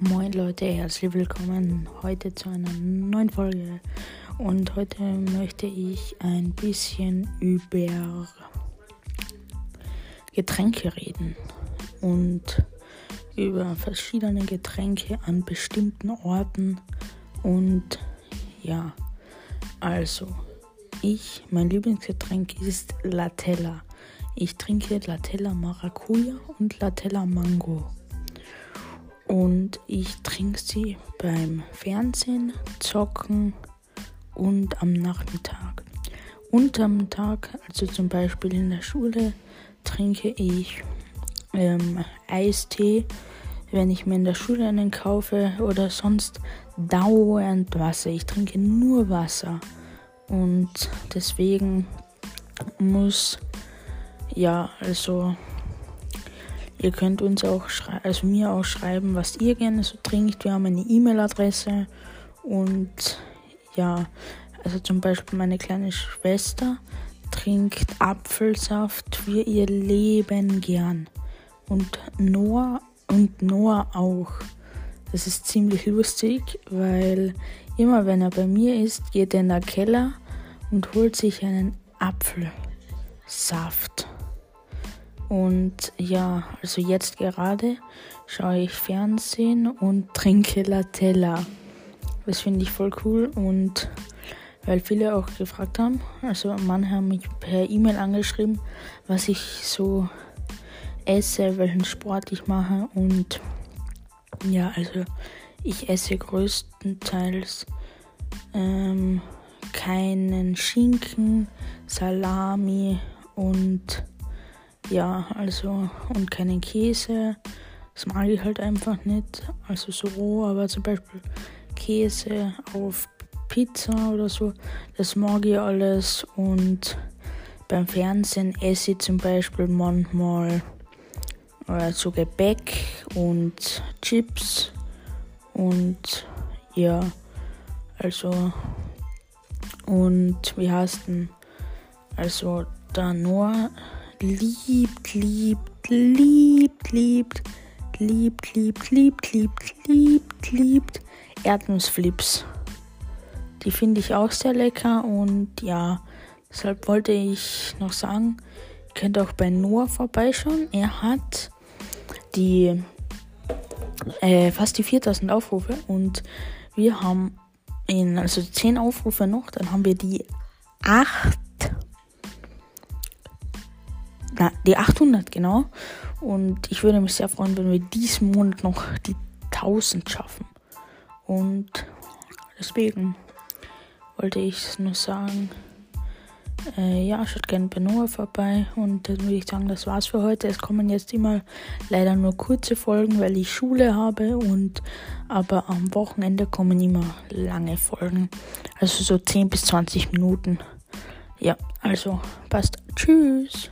Moin Leute, herzlich willkommen heute zu einer neuen Folge. Und heute möchte ich ein bisschen über Getränke reden und über verschiedene Getränke an bestimmten Orten. Und ja, also ich, mein Lieblingsgetränk ist Latella. Ich trinke Latella Maracuja und Latella Mango. Und ich trinke sie beim Fernsehen, Zocken und am Nachmittag. Unterm Tag, also zum Beispiel in der Schule, trinke ich ähm, Eistee, wenn ich mir in der Schule einen kaufe oder sonst dauernd Wasser. Ich trinke nur Wasser. Und deswegen muss, ja, also Ihr könnt uns auch also mir auch schreiben, was ihr gerne so trinkt. Wir haben eine E-Mail-Adresse und ja, also zum Beispiel meine kleine Schwester trinkt Apfelsaft für ihr Leben gern. Und Noah und Noah auch. Das ist ziemlich lustig, weil immer wenn er bei mir ist, geht er in den Keller und holt sich einen Apfelsaft. Und ja, also jetzt gerade schaue ich Fernsehen und trinke Latella. Das finde ich voll cool und weil viele auch gefragt haben, also manche haben mich per E-Mail angeschrieben, was ich so esse, welchen Sport ich mache und ja, also ich esse größtenteils ähm, keinen Schinken, Salami und ja, also und keinen Käse. Das mag ich halt einfach nicht. Also so roh, aber zum Beispiel Käse auf Pizza oder so, das mag ich alles. Und beim Fernsehen esse ich zum Beispiel manchmal äh, so Gebäck und Chips. Und ja, also und wie heißt denn? Also da nur liebt, liebt, liebt, liebt, liebt, liebt, liebt, liebt, liebt, liebt Erdnussflips. Die finde ich auch sehr lecker und ja, deshalb wollte ich noch sagen, ihr könnt auch bei Noah vorbeischauen. Er hat die äh, fast die 4000 Aufrufe und wir haben in also 10 Aufrufe noch, dann haben wir die 8 na, die 800 genau. Und ich würde mich sehr freuen, wenn wir diesen Monat noch die 1000 schaffen. Und deswegen wollte ich nur sagen, äh, ja, schaut gerne bei Noah vorbei. Und dann würde ich sagen, das war's für heute. Es kommen jetzt immer leider nur kurze Folgen, weil ich Schule habe. Und aber am Wochenende kommen immer lange Folgen. Also so 10 bis 20 Minuten. Ja, also passt. Tschüss.